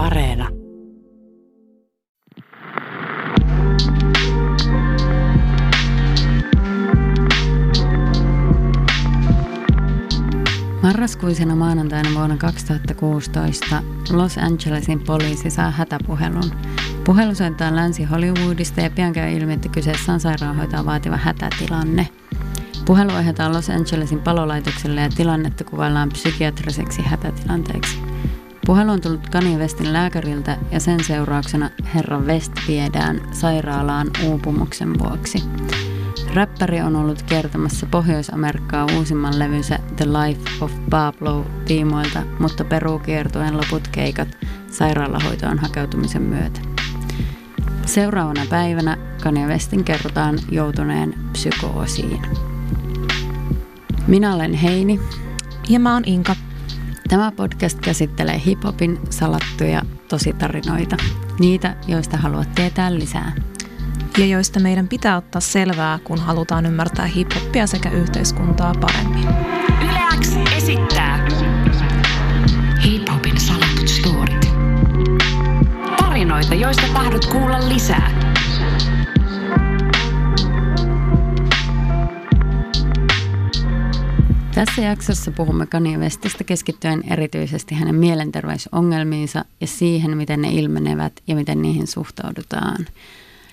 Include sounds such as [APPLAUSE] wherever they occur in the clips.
Areena. Marraskuisena maanantaina vuonna 2016 Los Angelesin poliisi saa hätäpuhelun. Puhelu soittaa Länsi-Hollywoodista ja pian käy ilmi, että kyseessä on sairaanhoitoa vaativa hätätilanne. Puhelu ohjataan Los Angelesin palolaitokselle ja tilannetta kuvaillaan psykiatriseksi hätätilanteeksi. Puhelu on tullut Kanye Westin lääkäriltä ja sen seurauksena herra West viedään sairaalaan uupumuksen vuoksi. Räppäri on ollut kiertämässä Pohjois-Amerikkaa uusimman levynsä The Life of Pablo tiimoilta, mutta peruu kiertuen loput keikat sairaalahoitoon hakeutumisen myötä. Seuraavana päivänä Kanye Westin kerrotaan joutuneen psykoosiin. Minä olen Heini. Ja mä oon Inka. Tämä podcast käsittelee hiphopin salattuja tositarinoita. Niitä, joista haluat tietää lisää. Ja joista meidän pitää ottaa selvää, kun halutaan ymmärtää hiphoppia sekä yhteiskuntaa paremmin. Yleäks esittää hiphopin salatut storit. Tarinoita, joista tahdot kuulla lisää. Tässä jaksossa puhumme Kanye Westistä keskittyen erityisesti hänen mielenterveysongelmiinsa ja siihen, miten ne ilmenevät ja miten niihin suhtaudutaan.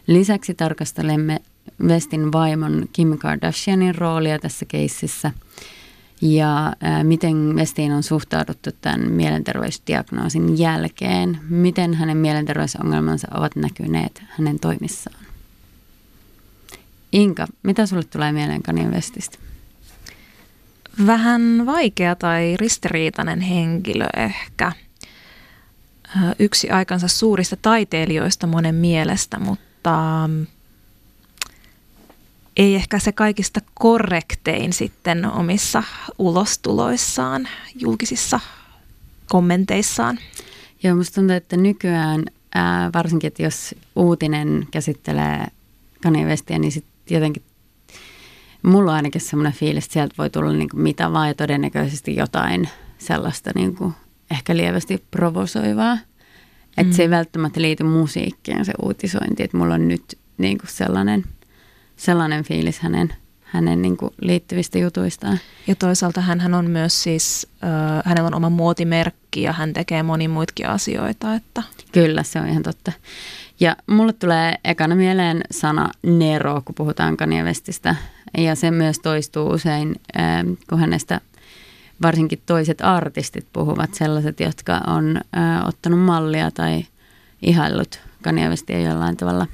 Lisäksi tarkastelemme Westin vaimon Kim Kardashianin roolia tässä keississä ja miten Westiin on suhtauduttu tämän mielenterveysdiagnoosin jälkeen, miten hänen mielenterveysongelmansa ovat näkyneet hänen toimissaan. Inka, mitä sulle tulee mieleen Kanye Westistä? Vähän vaikea tai ristiriitainen henkilö ehkä. Yksi aikansa suurista taiteilijoista monen mielestä, mutta mm, ei ehkä se kaikista korrektein sitten omissa ulostuloissaan, julkisissa kommenteissaan. Joo, musta tuntuu, että nykyään ää, varsinkin, että jos uutinen käsittelee Kanye Westia, niin sitten jotenkin mulla on ainakin semmoinen fiilis, että sieltä voi tulla niin kuin mitä vaan ja todennäköisesti jotain sellaista niin kuin ehkä lievästi provosoivaa. Että mm. se ei mm. välttämättä liity musiikkiin se uutisointi, että mulla on nyt niin kuin sellainen, sellainen fiilis hänen, hänen niin kuin liittyvistä jutuistaan. Ja toisaalta hän on myös siis, äh, hänellä on oma muotimerkki ja hän tekee moni muitakin asioita. Että. Kyllä, se on ihan totta. Ja mulle tulee ekana mieleen sana Nero, kun puhutaan Kanye Westistä. Ja se myös toistuu usein, ähm, kun hänestä varsinkin toiset artistit puhuvat, sellaiset, jotka on äh, ottanut mallia tai ihaillut Kanye Westia jollain tavalla.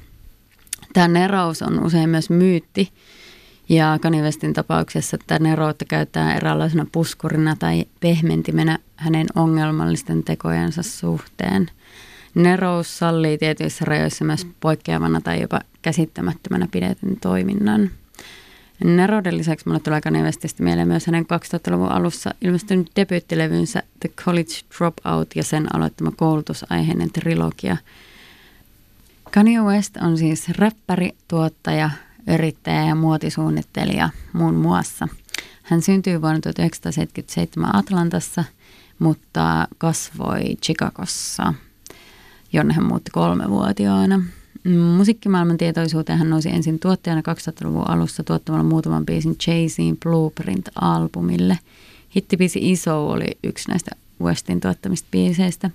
Tämä nerous on usein myös myytti. Ja Kanye Westin tapauksessa tämä neroutta käytetään eräänlaisena puskurina tai pehmentimenä hänen ongelmallisten tekojensa suhteen. Nerous sallii tietyissä rajoissa myös poikkeavana tai jopa käsittämättömänä pidetyn toiminnan. Neroden lisäksi mulle tulee Kanye Westistä mieleen myös hänen 2000-luvun alussa ilmestynyt debyyttilevynsä The College Dropout ja sen aloittama koulutusaiheinen trilogia. Kanye West on siis räppäri, tuottaja, yrittäjä ja muotisuunnittelija muun muassa. Hän syntyi vuonna 1977 Atlantassa, mutta kasvoi Chicagossa, jonne hän muutti kolmevuotiaana. Musiikkimaailman tietoisuuteen hän nousi ensin tuottajana 2000-luvun alussa tuottamalla muutaman biisin Jay-Zin Blueprint-albumille. Hittibiisi Iso oli yksi näistä Westin tuottamista biiseistä.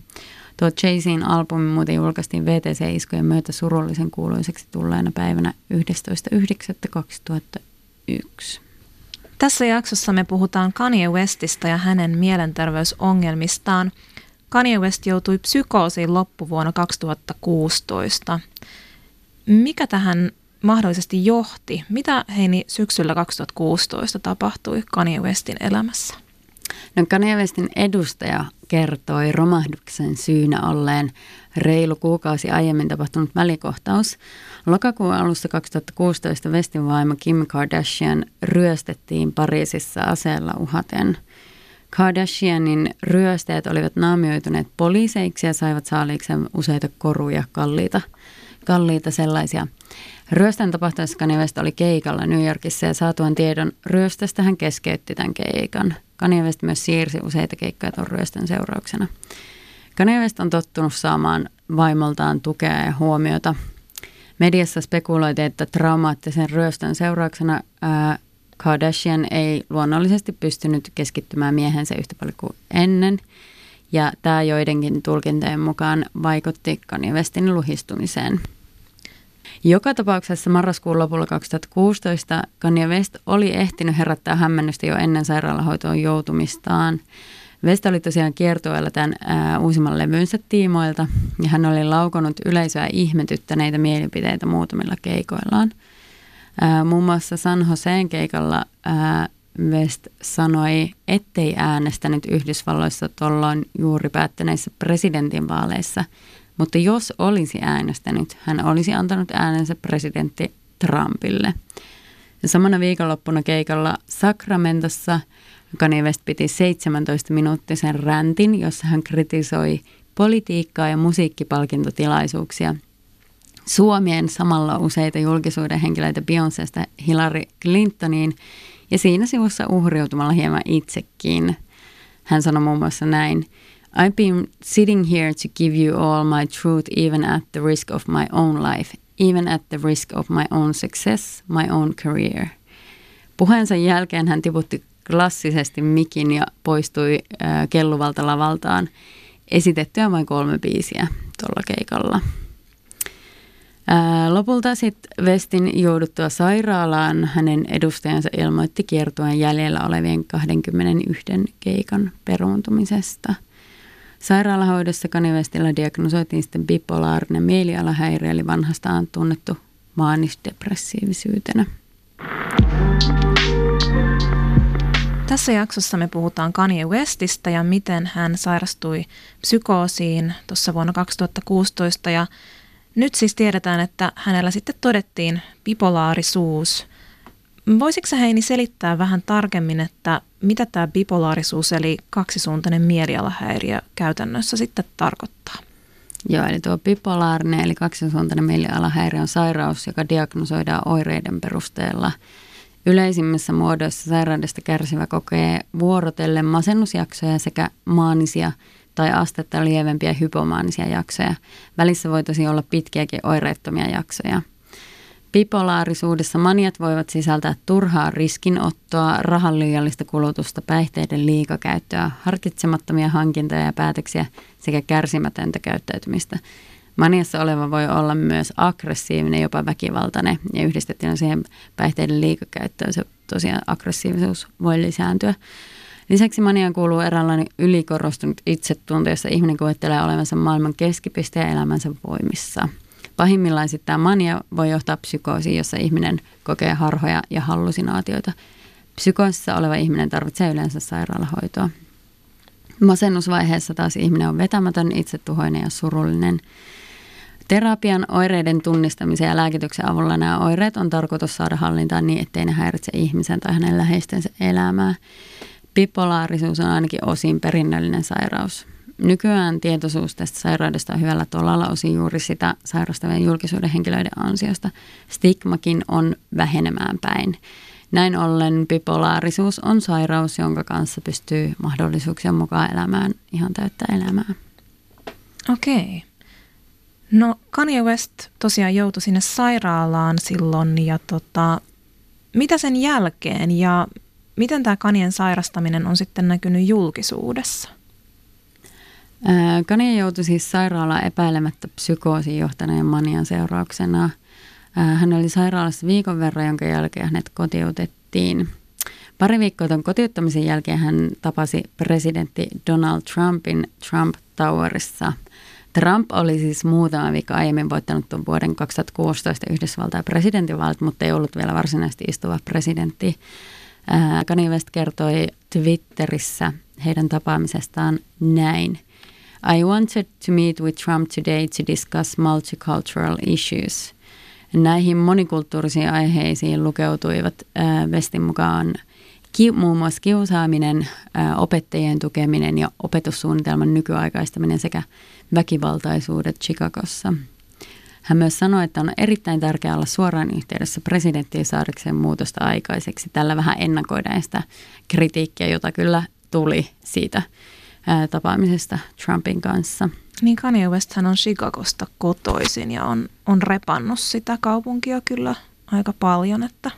Tuo Jay-Zin albumi muuten julkaistiin VTC-iskujen myötä surullisen kuuluiseksi tulleena päivänä 11.9.2001. Tässä jaksossa me puhutaan Kanye Westistä ja hänen mielenterveysongelmistaan – Kanye West joutui psykoosiin loppuvuonna 2016. Mikä tähän mahdollisesti johti? Mitä Heini syksyllä 2016 tapahtui Kanye Westin elämässä? No Kanye Westin edustaja kertoi romahduksen syynä olleen reilu kuukausi aiemmin tapahtunut välikohtaus. Lokakuun alussa 2016 Westin vaimo Kim Kardashian ryöstettiin Pariisissa aseella uhaten – Kardashianin ryöstäjät olivat naamioituneet poliiseiksi ja saivat saaliikseen useita koruja, kalliita, kalliita sellaisia. Ryöstön tapahtuessa Kanye West oli keikalla New Yorkissa ja saatuan tiedon ryöstöstä hän keskeytti tämän keikan. Kanye West myös siirsi useita keikkoja tuon ryöstön seurauksena. Kanye West on tottunut saamaan vaimoltaan tukea ja huomiota. Mediassa spekuloitiin, että traumaattisen ryöstön seurauksena ää, Kardashian ei luonnollisesti pystynyt keskittymään miehensä yhtä paljon kuin ennen. Ja tämä joidenkin tulkintojen mukaan vaikutti Kanye Westin luhistumiseen. Joka tapauksessa marraskuun lopulla 2016 Kanye West oli ehtinyt herättää hämmennystä jo ennen sairaalahoitoon joutumistaan. West oli tosiaan kiertueella tämän ää, uusimman levynsä tiimoilta ja hän oli laukonut yleisöä ihmetyttäneitä mielipiteitä muutamilla keikoillaan. Ää, muun muassa San Joseen keikalla ää, West sanoi, ettei äänestänyt Yhdysvalloissa tuolloin juuri päättäneissä presidentinvaaleissa, mutta jos olisi äänestänyt, hän olisi antanut äänensä presidentti Trumpille. Ja samana viikonloppuna keikalla Sacramentossa Kanye West piti 17-minuuttisen räntin, jossa hän kritisoi politiikkaa ja musiikkipalkintotilaisuuksia – Suomien samalla useita julkisuuden henkilöitä Beyoncésta Hillary Clintoniin ja siinä sivussa uhriutumalla hieman itsekin. Hän sanoi muun muassa näin, I've been sitting here to give you all my truth even at the risk of my own life, even at the risk of my own success, my own career. Puheensa jälkeen hän tiputti klassisesti mikin ja poistui kelluvalta lavaltaan esitettyä vain kolme biisiä tuolla keikalla. Lopulta sitten Vestin jouduttua sairaalaan hänen edustajansa ilmoitti kiertueen jäljellä olevien 21 keikan peruuntumisesta. Sairaalahoidossa Kanivestillä diagnosoitiin sitten bipolaarinen mielialahäiriö, eli vanhastaan tunnettu maanisdepressiivisyytenä. Tässä jaksossa me puhutaan Kanye Westistä ja miten hän sairastui psykoosiin tuossa vuonna 2016 ja nyt siis tiedetään, että hänellä sitten todettiin bipolaarisuus. Voisitko Heini selittää vähän tarkemmin, että mitä tämä bipolaarisuus eli kaksisuuntainen mielialahäiriö käytännössä sitten tarkoittaa? Joo, eli tuo bipolaarinen eli kaksisuuntainen mielialahäiriö on sairaus, joka diagnosoidaan oireiden perusteella. Yleisimmissä muodoissa sairaudesta kärsivä kokee vuorotellen masennusjaksoja sekä maanisia – tai astetta lievempiä hypomaanisia jaksoja. Välissä voi tosi olla pitkiäkin oireettomia jaksoja. Bipolaarisuudessa maniat voivat sisältää turhaa riskinottoa, rahan liiallista kulutusta, päihteiden liikakäyttöä, harkitsemattomia hankintoja ja päätöksiä sekä kärsimätöntä käyttäytymistä. Maniassa oleva voi olla myös aggressiivinen, jopa väkivaltainen ja yhdistettynä siihen päihteiden liikakäyttöön se tosiaan aggressiivisuus voi lisääntyä. Lisäksi maniaan kuuluu eräänlainen ylikorostunut itsetunto, jossa ihminen kuvittelee olevansa maailman keskipiste ja elämänsä voimissa. Pahimmillaan sitten tämä mania voi johtaa psykoosiin, jossa ihminen kokee harhoja ja hallusinaatioita. Psykoosissa oleva ihminen tarvitsee yleensä sairaalahoitoa. Masennusvaiheessa taas ihminen on vetämätön, itsetuhoinen ja surullinen. Terapian oireiden tunnistamisen ja lääkityksen avulla nämä oireet on tarkoitus saada hallintaan niin, ettei ne häiritse ihmisen tai hänen läheistensä elämää. Bipolaarisuus on ainakin osin perinnöllinen sairaus. Nykyään tietoisuus tästä sairaudesta on hyvällä tolalla osin juuri sitä sairastavien julkisuuden henkilöiden ansiosta. Stigmakin on vähenemään päin. Näin ollen bipolaarisuus on sairaus, jonka kanssa pystyy mahdollisuuksien mukaan elämään ihan täyttä elämää. Okei. No Kanye West tosiaan joutui sinne sairaalaan silloin ja tota, mitä sen jälkeen ja Miten tämä kanien sairastaminen on sitten näkynyt julkisuudessa? Kanye joutui siis sairaalaan epäilemättä psykoosiin johtaneen manian seurauksena. Hän oli sairaalassa viikon verran, jonka jälkeen hänet kotiutettiin. Pari viikkoa tuon kotiuttamisen jälkeen hän tapasi presidentti Donald Trumpin Trump Towerissa. Trump oli siis muutama viikko aiemmin voittanut tuon vuoden 2016 Yhdysvaltain presidentinvaalit, mutta ei ollut vielä varsinaisesti istuva presidentti. Kanye West kertoi Twitterissä heidän tapaamisestaan näin. I wanted to meet with Trump today to discuss multicultural issues. Näihin monikulttuurisiin aiheisiin lukeutuivat Westin mukaan ki- muun muassa kiusaaminen, opettajien tukeminen ja opetussuunnitelman nykyaikaistaminen sekä väkivaltaisuudet Chicagossa – hän myös sanoi, että on erittäin tärkeää olla suoraan yhteydessä presidenttiin saadakseen muutosta aikaiseksi. Tällä vähän ennakoidaan sitä kritiikkiä, jota kyllä tuli siitä ää, tapaamisesta Trumpin kanssa. Niin Kanye West hän on Chicagosta kotoisin ja on, on repannut sitä kaupunkia kyllä aika paljon, että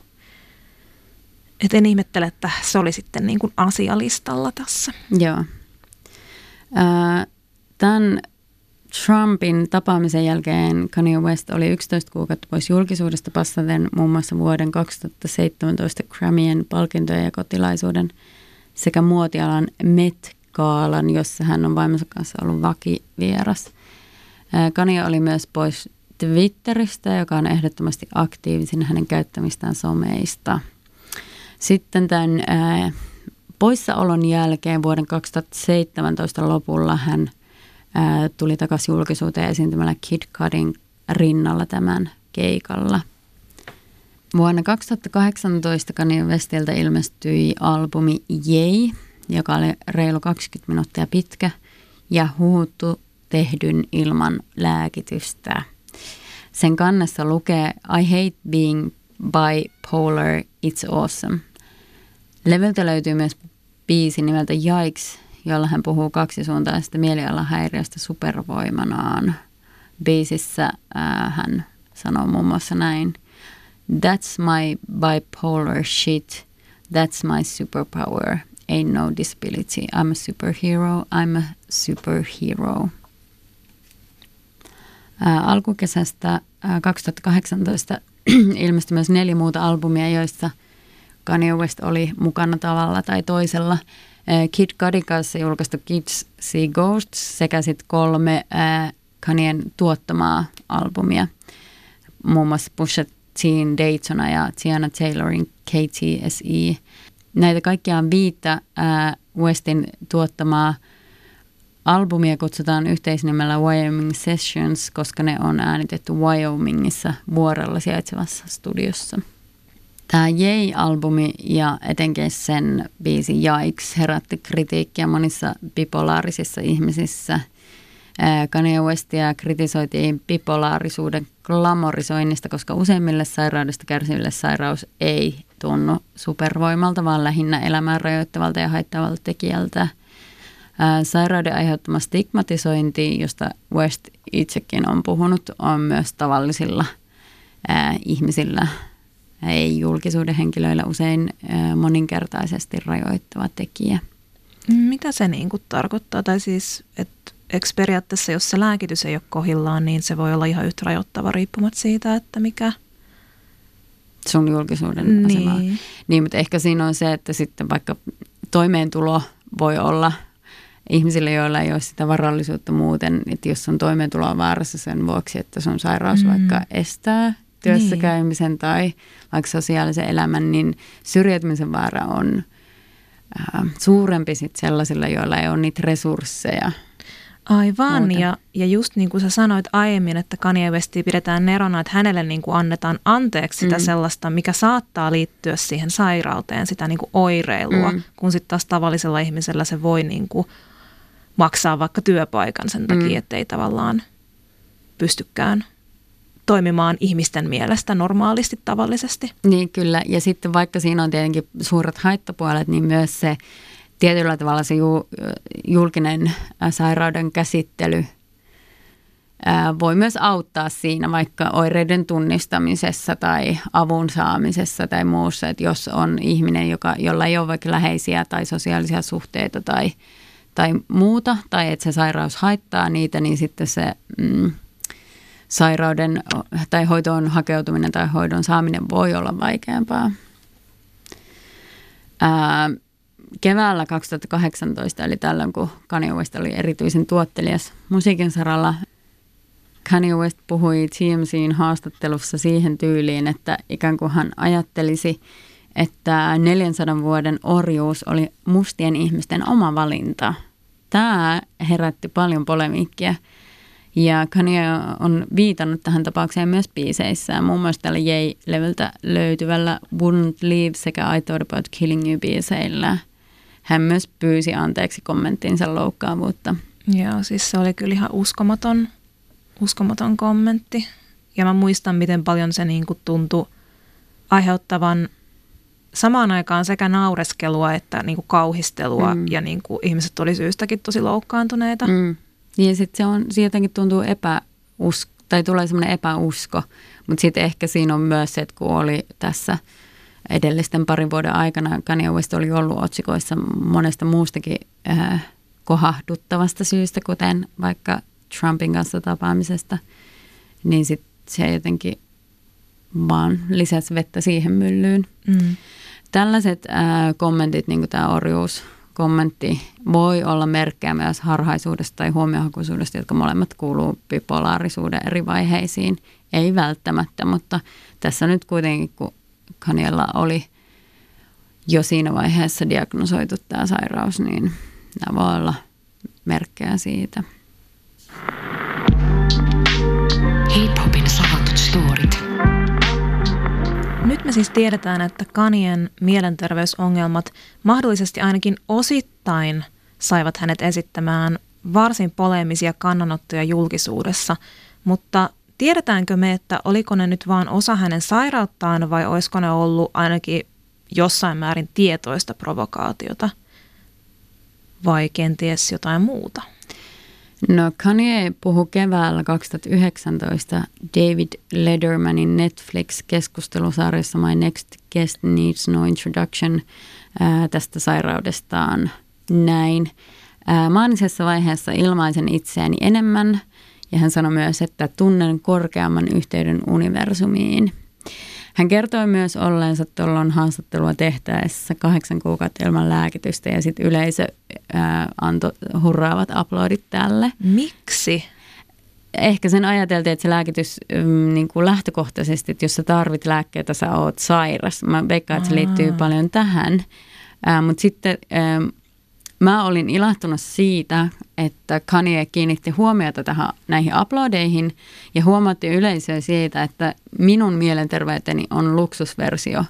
et en ihmettele, että se oli sitten niin kuin asialistalla tässä. Joo. Tämän Trumpin tapaamisen jälkeen Kanye West oli 11 kuukautta pois julkisuudesta passaten muun muassa vuoden 2017 Grammyjen palkintojen ja kotilaisuuden sekä muotialan Met Gaalan, jossa hän on vaimonsa kanssa ollut vakivieras. Kanye oli myös pois Twitteristä, joka on ehdottomasti aktiivisin hänen käyttämistään someista. Sitten tämän poissaolon jälkeen vuoden 2017 lopulla hän – tuli takaisin julkisuuteen esiintymällä Kid Cudin rinnalla tämän keikalla. Vuonna 2018 Kanye Westiltä ilmestyi albumi Yay, joka oli reilu 20 minuuttia pitkä ja huuttu tehdyn ilman lääkitystä. Sen kannessa lukee I hate being bipolar, it's awesome. Levyltä löytyy myös biisi nimeltä Yikes, jolla hän puhuu kaksisuuntaisesta mielialahäiriöstä supervoimanaan. Biisissä ää, hän sanoo muun muassa näin. That's my bipolar shit. That's my superpower. Ain't no disability. I'm a superhero. I'm a superhero. Ää, alkukesästä ää, 2018 [CLEARS THROAT] ilmestyi myös neljä muuta albumia, joissa Kanye West oli mukana tavalla tai toisella – Kid Cudin kanssa julkaistu Kids See Ghosts sekä sitten kolme äh, Kanien tuottamaa albumia, muun muassa Pusha Teen Daytona ja Tiana Taylorin KTSE. Näitä kaikkia on viittä äh, Westin tuottamaa albumia kutsutaan yhteisnimellä Wyoming Sessions, koska ne on äänitetty Wyomingissa vuorella sijaitsevassa studiossa. Tämä Jay-albumi ja etenkin sen biisi Yikes herätti kritiikkiä monissa bipolaarisissa ihmisissä. Kanye Westia kritisoitiin bipolaarisuuden glamorisoinnista, koska useimmille sairaudesta kärsiville sairaus ei tunnu supervoimalta, vaan lähinnä elämään rajoittavalta ja haittavalta tekijältä. Sairauden aiheuttama stigmatisointi, josta West itsekin on puhunut, on myös tavallisilla ihmisillä – ei julkisuuden henkilöillä usein moninkertaisesti rajoittava tekijä. Mitä se niin kuin tarkoittaa? Tai siis, että eikö periaatteessa, jos se lääkitys ei ole kohillaan, niin se voi olla ihan yhtä rajoittava riippumatta siitä, että mikä... Sun julkisuuden niin. asema. Niin, mutta ehkä siinä on se, että sitten vaikka toimeentulo voi olla ihmisille, joilla ei ole sitä varallisuutta muuten, että jos sun toimeentulo on vaarassa sen vuoksi, että sun sairaus mm. vaikka estää työssä niin. käymisen tai vaikka sosiaalisen elämän, niin syrjäytymisen vaara on äh, suurempi sit sellaisilla, joilla ei ole niitä resursseja. Aivan, ja, ja just niin kuin sä sanoit aiemmin, että Kanye Westia pidetään nerona, että hänelle niin kuin annetaan anteeksi sitä mm. sellaista, mikä saattaa liittyä siihen sairauteen, sitä niin kuin oireilua, mm. kun sitten taas tavallisella ihmisellä se voi niin kuin maksaa vaikka työpaikan sen takia, mm. että ei tavallaan pystykään toimimaan ihmisten mielestä normaalisti, tavallisesti. Niin kyllä, ja sitten vaikka siinä on tietenkin suuret haittapuolet, niin myös se tietyllä tavalla se julkinen sairauden käsittely voi myös auttaa siinä vaikka oireiden tunnistamisessa tai avun saamisessa tai muussa, että jos on ihminen, joka, jolla ei ole vaikka läheisiä tai sosiaalisia suhteita tai, tai muuta, tai että se sairaus haittaa niitä, niin sitten se mm, sairauden tai hoitoon hakeutuminen tai hoidon saaminen voi olla vaikeampaa. Ää, keväällä 2018, eli tällöin kun Kanye West oli erityisen tuottelias musiikin saralla, Kanye West puhui TMCin haastattelussa siihen tyyliin, että ikään kuin hän ajattelisi, että 400 vuoden orjuus oli mustien ihmisten oma valinta. Tämä herätti paljon polemiikkia – ja Kanye on viitannut tähän tapaukseen myös biiseissään, muun muassa tällä Jay-levyltä löytyvällä Wouldn't Leave sekä I Thought About Killing You biiseillä. Hän myös pyysi anteeksi kommenttinsa loukkaavuutta. Joo, siis se oli kyllä ihan uskomaton, uskomaton kommentti. Ja mä muistan, miten paljon se niin kuin tuntui aiheuttavan samaan aikaan sekä naureskelua että niin kuin kauhistelua mm. ja niin kuin ihmiset oli syystäkin tosi loukkaantuneita. Mm. Ja sitten se, on, se jotenkin tuntuu epäusko, tai tulee semmoinen epäusko, mutta sitten ehkä siinä on myös se, että kun oli tässä edellisten parin vuoden aikana Kanye West oli ollut otsikoissa monesta muustakin äh, kohahduttavasta syystä, kuten vaikka Trumpin kanssa tapaamisesta, niin sitten se jotenkin vaan lisäsi vettä siihen myllyyn. Mm. Tällaiset äh, kommentit, niin kuin tämä orjuuskommentti, voi olla merkkejä myös harhaisuudesta tai huomiohakuisuudesta, jotka molemmat kuuluu bipolaarisuuden eri vaiheisiin. Ei välttämättä, mutta tässä nyt kuitenkin, kun Kaniella oli jo siinä vaiheessa diagnosoitu tämä sairaus, niin nämä voi olla merkkejä siitä. Hip-hopin salatut storit. Nyt me siis tiedetään, että Kanien mielenterveysongelmat mahdollisesti ainakin osittain saivat hänet esittämään varsin poleemisia kannanottoja julkisuudessa, mutta tiedetäänkö me, että oliko ne nyt vain osa hänen sairauttaan vai olisiko ne ollut ainakin jossain määrin tietoista provokaatiota vai kenties jotain muuta? No Kanye puhui keväällä 2019 David Lettermanin Netflix-keskustelusarjassa My Next Guest Needs No Introduction ää, tästä sairaudestaan näin. Ää, maanisessa vaiheessa ilmaisen itseäni enemmän ja hän sanoi myös, että tunnen korkeamman yhteyden universumiin – hän kertoi myös olleensa tuolloin haastattelua tehtäessä kahdeksan kuukautta ilman lääkitystä ja sitten yleisö ää, antoi hurraavat aplodit tälle. Miksi? Ehkä sen ajateltiin, että se lääkitys mm, niin kuin lähtökohtaisesti, että jos sä tarvit lääkkeitä, sä oot sairas. Mä veikkaan, että se liittyy paljon tähän. Mutta sitten mä olin ilahtunut siitä, että Kanye kiinnitti huomiota tähän, näihin uploadeihin ja huomatti yleisöä siitä, että minun mielenterveyteni on luksusversio.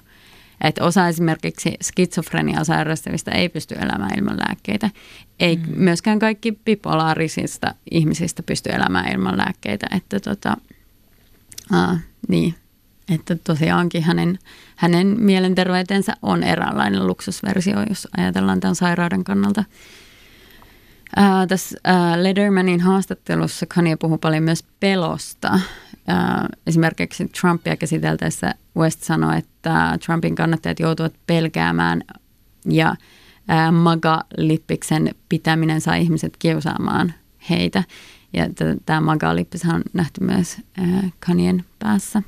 Että osa esimerkiksi skitsofreniaa sairastavista ei pysty elämään ilman lääkkeitä. Ei mm. myöskään kaikki bipolaarisista ihmisistä pysty elämään ilman lääkkeitä. Että tota, uh, niin, että tosiaankin hänen, hänen mielenterveytensä on eräänlainen luksusversio, jos ajatellaan tämän sairauden kannalta. Ää, tässä ää, Ledermanin haastattelussa Kanye puhuu paljon myös pelosta. Ää, esimerkiksi Trumpia käsiteltäessä West sanoi, että Trumpin kannattajat joutuvat pelkäämään ja ää, MAGA-lippiksen pitäminen saa ihmiset kiusaamaan heitä. Ja tämä MAGA-lippis on nähty myös ää, Kanyen päässä.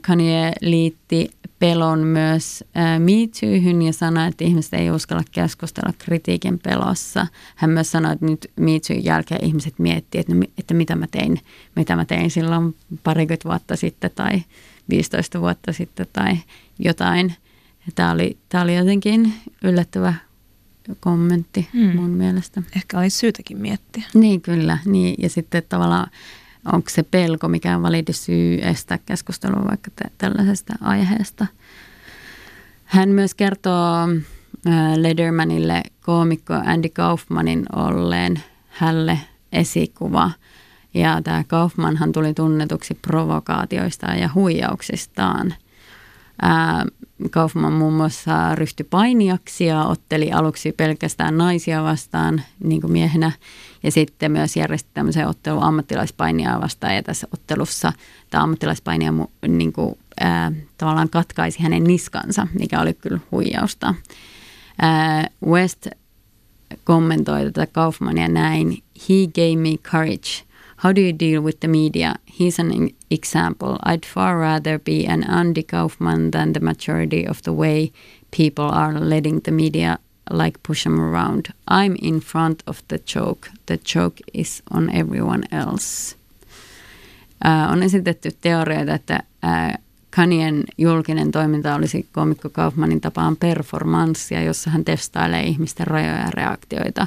Kanye liitti pelon myös MeToohyn ja sanoi, että ihmiset ei uskalla keskustella kritiikin pelossa. Hän myös sanoi, että nyt MeToon jälkeen ihmiset miettii, että, että mitä mä tein, mitä mä tein silloin parikymmentä vuotta sitten tai 15 vuotta sitten tai jotain. Tämä oli, tämä oli jotenkin yllättävä kommentti hmm. mun mielestä. Ehkä olisi syytäkin miettiä. Niin kyllä, niin. ja sitten tavallaan onko se pelko mikään validi syy estää keskustelua vaikka te, tällaisesta aiheesta. Hän myös kertoo Ledermanille koomikko Andy Kaufmanin olleen hälle esikuva. Ja tämä Kaufmanhan tuli tunnetuksi provokaatioistaan ja huijauksistaan. Ää, Kaufman muun muassa ryhtyi painiaksi ja otteli aluksi pelkästään naisia vastaan niin kuin miehenä – ja sitten myös järjesti tämmöisen ottelun ammattilaispainia vastaan ja tässä ottelussa tämä ammattilaispainija niin kuin, ää, tavallaan katkaisi hänen niskansa, mikä oli kyllä huijausta. Ää, West kommentoi tätä Kaufmania näin. He gave me courage. How do you deal with the media? He's an example. I'd far rather be an Andy Kaufman than the majority of the way people are letting the media like push them around. I'm in front of the joke. The joke is on everyone else. Äh, on esitetty teorioita, että äh, Kanien julkinen toiminta olisi komikko Kaufmanin tapaan performanssia, jossa hän testailee ihmisten rajoja ja reaktioita.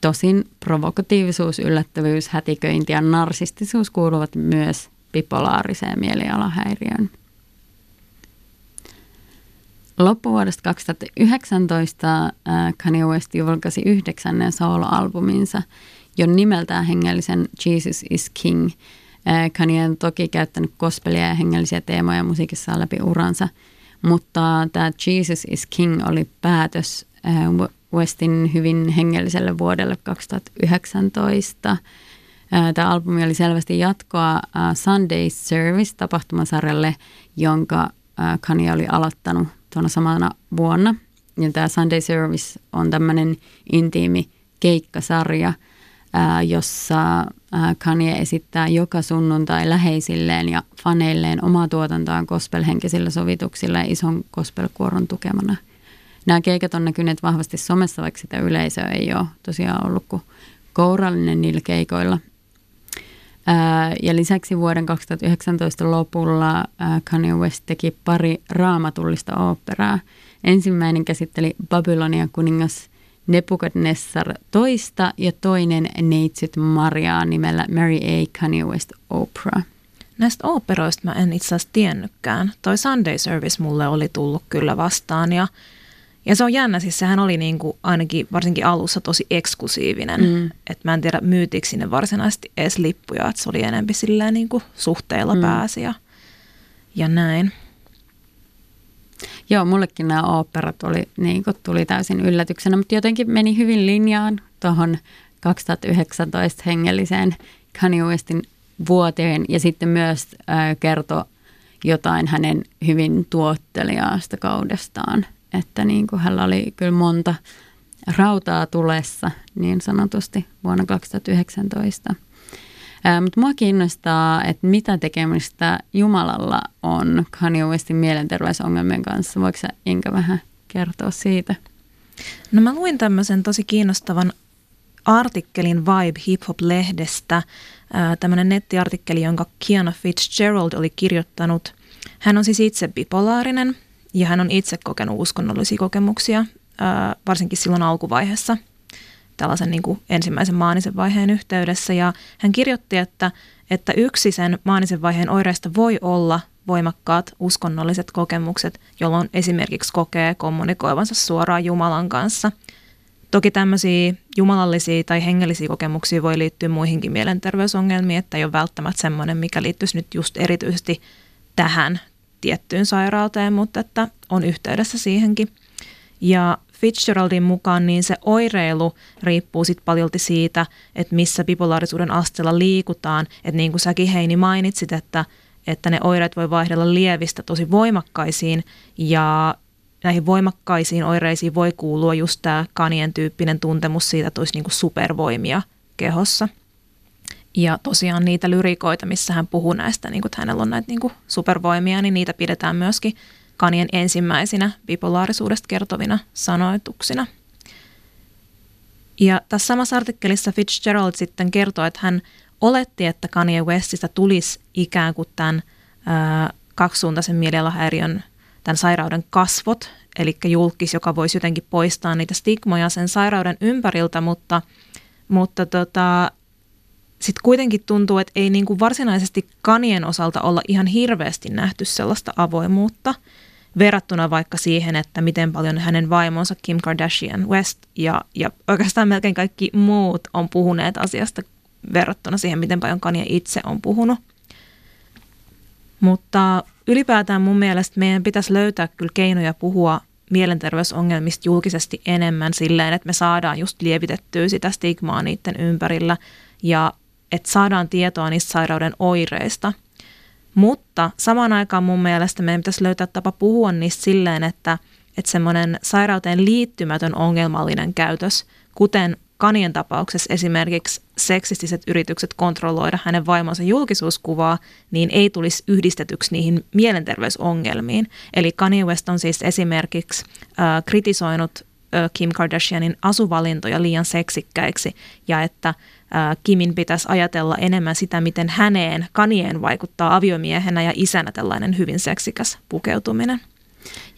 Tosin provokatiivisuus, yllättävyys, hätiköinti ja narsistisuus kuuluvat myös bipolaariseen mielialahäiriöön. Loppuvuodesta 2019 äh, Kanye West julkaisi yhdeksännen soloalbuminsa, jo nimeltään hengellisen Jesus is King. Äh, Kanye on toki käyttänyt kospelia ja hengellisiä teemoja musiikissaan läpi uransa, Mutta tämä Jesus is King oli päätös äh, Westin hyvin hengelliselle vuodelle 2019. Tämä albumi oli selvästi jatkoa Sunday Service tapahtumasarjalle, jonka Kanye oli aloittanut tuona samana vuonna. Ja tämä Sunday Service on tämmöinen intiimi keikkasarja, jossa Kanye esittää joka sunnuntai läheisilleen ja faneilleen omaa tuotantoaan gospelhenkisillä sovituksilla ja ison gospelkuoron tukemana. Nämä keikat on näkyneet vahvasti somessa, vaikka sitä yleisöä ei ole tosiaan ollut kuin kourallinen niillä keikoilla. Ja lisäksi vuoden 2019 lopulla Kanye West teki pari raamatullista oopperaa. Ensimmäinen käsitteli Babylonia kuningas Nebukadnessar toista ja toinen Neitsyt Mariaa nimellä Mary A. Kanye West Opera. Näistä operoista mä en itse asiassa tiennytkään. Toi Sunday Service mulle oli tullut kyllä vastaan ja ja se on jännä, siis sehän oli niin kuin ainakin varsinkin alussa tosi eksklusiivinen. Mm. Että mä en tiedä myytiinkö sinne varsinaisesti edes lippuja, että se oli enemmän silleen niin kuin suhteella mm. pääsi ja, ja näin. Joo, mullekin nämä oopperat oli, niin kuin tuli täysin yllätyksenä, mutta jotenkin meni hyvin linjaan tuohon 2019 hengelliseen Kanye Westin vuoteen ja sitten myös äh, kertoi jotain hänen hyvin tuotteliaasta kaudestaan – että niin kuin hänellä oli kyllä monta rautaa tulessa niin sanotusti vuonna 2019. Ää, mutta mua kiinnostaa, että mitä tekemistä Jumalalla on Kanye Westin mielenterveysongelmien kanssa. Voiko sä Inka vähän kertoa siitä? No mä luin tämmöisen tosi kiinnostavan artikkelin Vibe Hip Hop-lehdestä. Tämmöinen nettiartikkeli, jonka Kiana Fitzgerald oli kirjoittanut. Hän on siis itse bipolaarinen – ja hän on itse kokenut uskonnollisia kokemuksia, varsinkin silloin alkuvaiheessa tällaisen niin kuin ensimmäisen maanisen vaiheen yhteydessä. Ja hän kirjoitti, että, että yksi sen maanisen vaiheen oireista voi olla voimakkaat uskonnolliset kokemukset, jolloin esimerkiksi kokee kommunikoivansa suoraan Jumalan kanssa. Toki tämmöisiä jumalallisia tai hengellisiä kokemuksia voi liittyä muihinkin mielenterveysongelmiin, että ei ole välttämättä semmoinen, mikä liittyisi nyt just erityisesti tähän tiettyyn sairauteen, mutta että on yhteydessä siihenkin. Ja Fitzgeraldin mukaan niin se oireilu riippuu sitten paljolti siitä, että missä bipolaarisuuden asteella liikutaan. Että niin kuin säkin Heini mainitsit, että, että ne oireet voi vaihdella lievistä tosi voimakkaisiin ja näihin voimakkaisiin oireisiin voi kuulua just tämä kanien tyyppinen tuntemus siitä, että olisi niin kuin supervoimia kehossa – ja tosiaan niitä lyrikoita, missä hän puhuu näistä, niin kuin, että hänellä on näitä niin kuin supervoimia, niin niitä pidetään myöskin Kanien ensimmäisinä bipolaarisuudesta kertovina sanoituksina. Ja tässä samassa artikkelissa Fitzgerald sitten kertoo, että hän oletti, että Kanye Westistä tulisi ikään kuin tämän ää, kaksisuuntaisen mielialahäiriön, tämän sairauden kasvot, eli julkis, joka voisi jotenkin poistaa niitä stigmoja sen sairauden ympäriltä, mutta, mutta tota, sitten kuitenkin tuntuu, että ei niin kuin varsinaisesti kanien osalta olla ihan hirveästi nähty sellaista avoimuutta verrattuna vaikka siihen, että miten paljon hänen vaimonsa Kim Kardashian West ja, ja oikeastaan melkein kaikki muut on puhuneet asiasta verrattuna siihen, miten paljon Kanye itse on puhunut. Mutta ylipäätään mun mielestä meidän pitäisi löytää kyllä keinoja puhua mielenterveysongelmista julkisesti enemmän silleen, että me saadaan just lievitettyä sitä stigmaa niiden ympärillä ja että saadaan tietoa niistä sairauden oireista. Mutta samaan aikaan mun mielestä meidän pitäisi löytää tapa puhua niistä silleen, että, että semmoinen sairauteen liittymätön ongelmallinen käytös, kuten Kanien tapauksessa esimerkiksi seksistiset yritykset kontrolloida hänen vaimonsa julkisuuskuvaa, niin ei tulisi yhdistetyksi niihin mielenterveysongelmiin. Eli Kanye West on siis esimerkiksi äh, kritisoinut äh, Kim Kardashianin asuvalintoja liian seksikkäiksi ja että Kimin pitäisi ajatella enemmän sitä, miten häneen Kanieen vaikuttaa aviomiehenä ja isänä tällainen hyvin seksikäs pukeutuminen.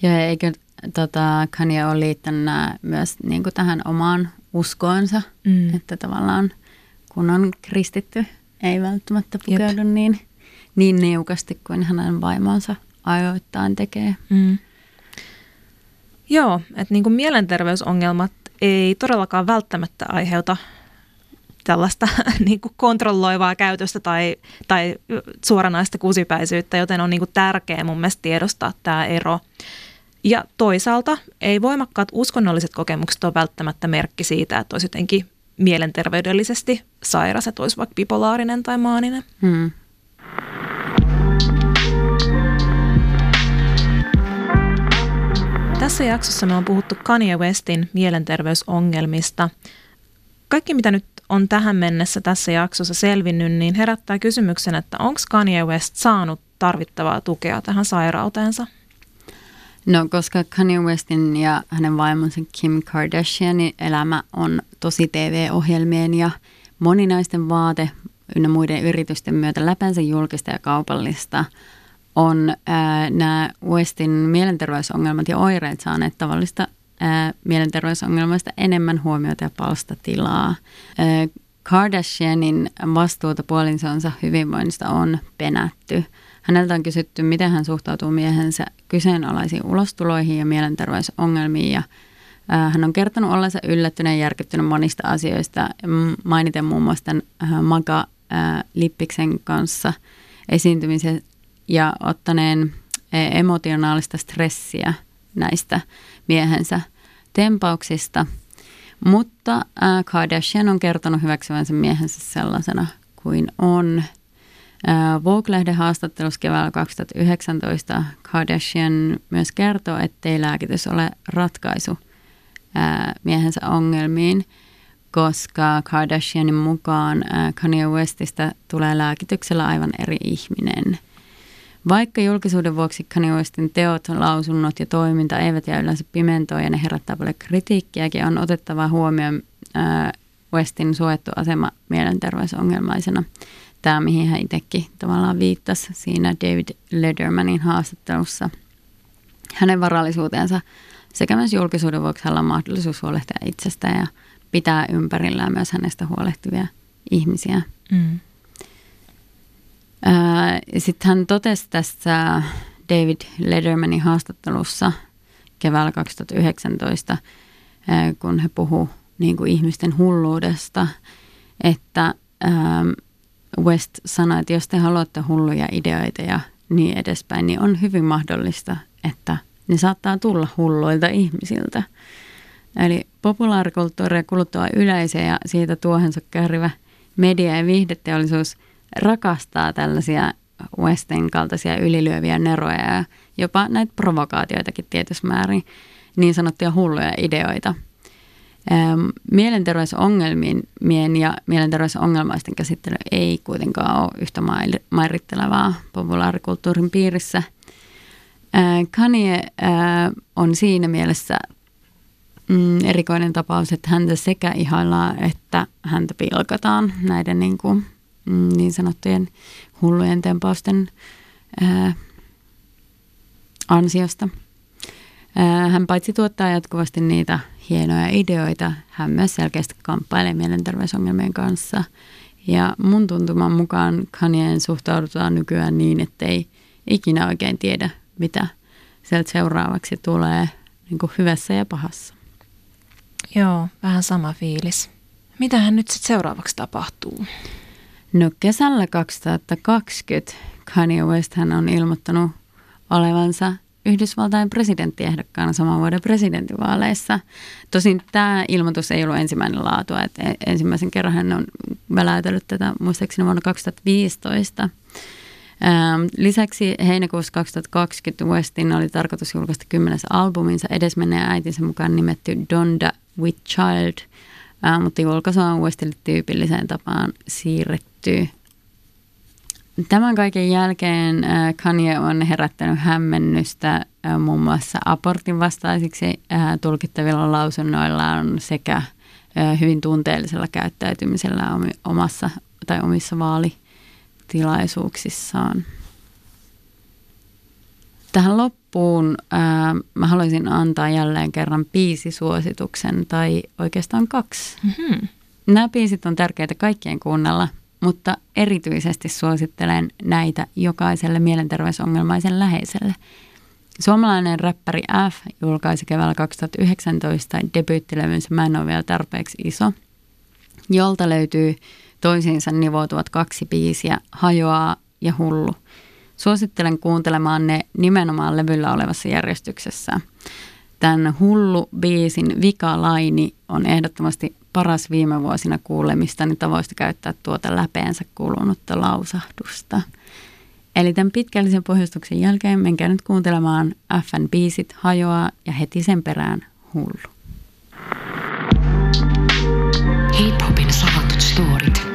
Ja eikö tota, Kanye ole liittänyt myös niin kuin tähän omaan uskoonsa, mm. että tavallaan kun on kristitty, ei välttämättä pukeudu niin, niin niukasti kuin hänen vaimonsa ajoittain tekee. Mm. Joo, että niin kuin mielenterveysongelmat ei todellakaan välttämättä aiheuta tällaista [LAUGHS] niin kuin kontrolloivaa käytöstä tai, tai suoranaista kusipäisyyttä, joten on niin kuin tärkeää mun mielestä tiedostaa tämä ero. Ja toisaalta ei voimakkaat uskonnolliset kokemukset ole välttämättä merkki siitä, että olisi jotenkin mielenterveydellisesti sairas, että olisi vaikka bipolaarinen tai maaninen. Hmm. Tässä jaksossa me on puhuttu Kanye Westin mielenterveysongelmista. Kaikki, mitä nyt on tähän mennessä tässä jaksossa selvinnyt, niin herättää kysymyksen, että onko Kanye West saanut tarvittavaa tukea tähän sairauteensa? No, koska Kanye Westin ja hänen vaimonsa Kim Kardashianin elämä on tosi TV-ohjelmien ja moninaisten vaate ynnä muiden yritysten myötä läpänsä julkista ja kaupallista – on nämä Westin mielenterveysongelmat ja oireet saaneet tavallista ää, mielenterveysongelmasta enemmän huomiota ja palstatilaa. Ää, Kardashianin vastuuta puolinsonsa hyvinvoinnista on penätty. Häneltä on kysytty, miten hän suhtautuu miehensä kyseenalaisiin ulostuloihin ja mielenterveysongelmiin ja hän on kertonut ollensa yllättyneen ja järkyttynyt monista asioista, mainiten muun muassa tämän Maga Lippiksen kanssa esiintymisen ja ottaneen e, emotionaalista stressiä näistä miehensä tempauksista. Mutta Kardashian on kertonut hyväksyvänsä miehensä sellaisena kuin on. Vogue-lehden haastattelussa keväällä 2019 Kardashian myös kertoo, ettei lääkitys ole ratkaisu miehensä ongelmiin, koska Kardashianin mukaan Kanye Westistä tulee lääkityksellä aivan eri ihminen – vaikka julkisuuden vuoksi Kanye teot, lausunnot ja toiminta eivät jää yleensä pimentoon ja ne herättää paljon kritiikkiäkin, on otettava huomioon äh, Westin suojattu asema mielenterveysongelmaisena. Tämä, mihin hän itsekin tavallaan viittasi siinä David Ledermanin haastattelussa. Hänen varallisuutensa sekä myös julkisuuden vuoksi hänellä on mahdollisuus huolehtia itsestään ja pitää ympärillään myös hänestä huolehtivia ihmisiä. Mm. Sitten hän totesi tässä David Ledermanin haastattelussa keväällä 2019, kun he puhu niin kuin ihmisten hulluudesta, että West sanoi, että jos te haluatte hulluja ideoita ja niin edespäin, niin on hyvin mahdollista, että ne saattaa tulla hulluilta ihmisiltä. Eli populaarikulttuuria kuluttava yleisö ja siitä tuohensa kärvä media- ja viihdeteollisuus – rakastaa tällaisia Westin kaltaisia ylilyöviä neroja ja jopa näitä provokaatioitakin tietyssä määrin, niin sanottuja hulluja ideoita. Mielenterveysongelmien ja mielenterveysongelmaisten käsittely ei kuitenkaan ole yhtä mairittelevaa populaarikulttuurin piirissä. Kanye on siinä mielessä mm, erikoinen tapaus, että häntä sekä ihaillaan että häntä pilkataan näiden niin kuin, niin sanottujen hullujen tempausten ää, ansiosta. Ää, hän paitsi tuottaa jatkuvasti niitä hienoja ideoita, hän myös selkeästi kamppailee mielenterveysongelmien kanssa. Ja mun tuntuman mukaan Kanyeen suhtaudutaan nykyään niin, ettei ikinä oikein tiedä, mitä sieltä seuraavaksi tulee niin kuin hyvässä ja pahassa. Joo, vähän sama fiilis. Mitähän nyt sitten seuraavaksi tapahtuu? No kesällä 2020 Kanye West hän on ilmoittanut olevansa Yhdysvaltain presidenttiehdokkaana saman vuoden presidentinvaaleissa. Tosin tämä ilmoitus ei ollut ensimmäinen laatu, että e- ensimmäisen kerran hän on väläytellyt tätä muistaakseni vuonna 2015. Ähm, lisäksi heinäkuussa 2020 Westin oli tarkoitus julkaista kymmenes albuminsa edesmenneen äitinsä mukaan nimetty Donda with Child – Ää, mutta julkaisu on Westille tyypilliseen tapaan siirretty. Tämän kaiken jälkeen ää, Kanye on herättänyt hämmennystä ää, muun muassa abortin vastaisiksi ää, tulkittavilla lausunnoillaan sekä hyvin tunteellisella käyttäytymisellä omassa tai omissa vaalitilaisuuksissaan. Tähän loppuun ää, mä haluaisin antaa jälleen kerran biisisuosituksen tai oikeastaan kaksi. Mm-hmm. Nämä biisit on tärkeitä kaikkien kuunnella, mutta erityisesti suosittelen näitä jokaiselle mielenterveysongelmaisen läheiselle. Suomalainen räppäri F julkaisi keväällä 2019 debyyttilevynsä Mä en ole vielä tarpeeksi iso. jolta löytyy toisiinsa nivoutuvat kaksi biisiä, Hajoaa ja Hullu. Suosittelen kuuntelemaan ne nimenomaan levyllä olevassa järjestyksessä. Tämän Hullu-biisin Vika-laini on ehdottomasti paras viime vuosina kuulemistani niin tavoista käyttää tuota läpeensä kulunutta lausahdusta. Eli tämän pitkällisen pohjustuksen jälkeen menkää nyt kuuntelemaan FN biisit hajoaa ja heti sen perään hullu. Hip-hopin storit.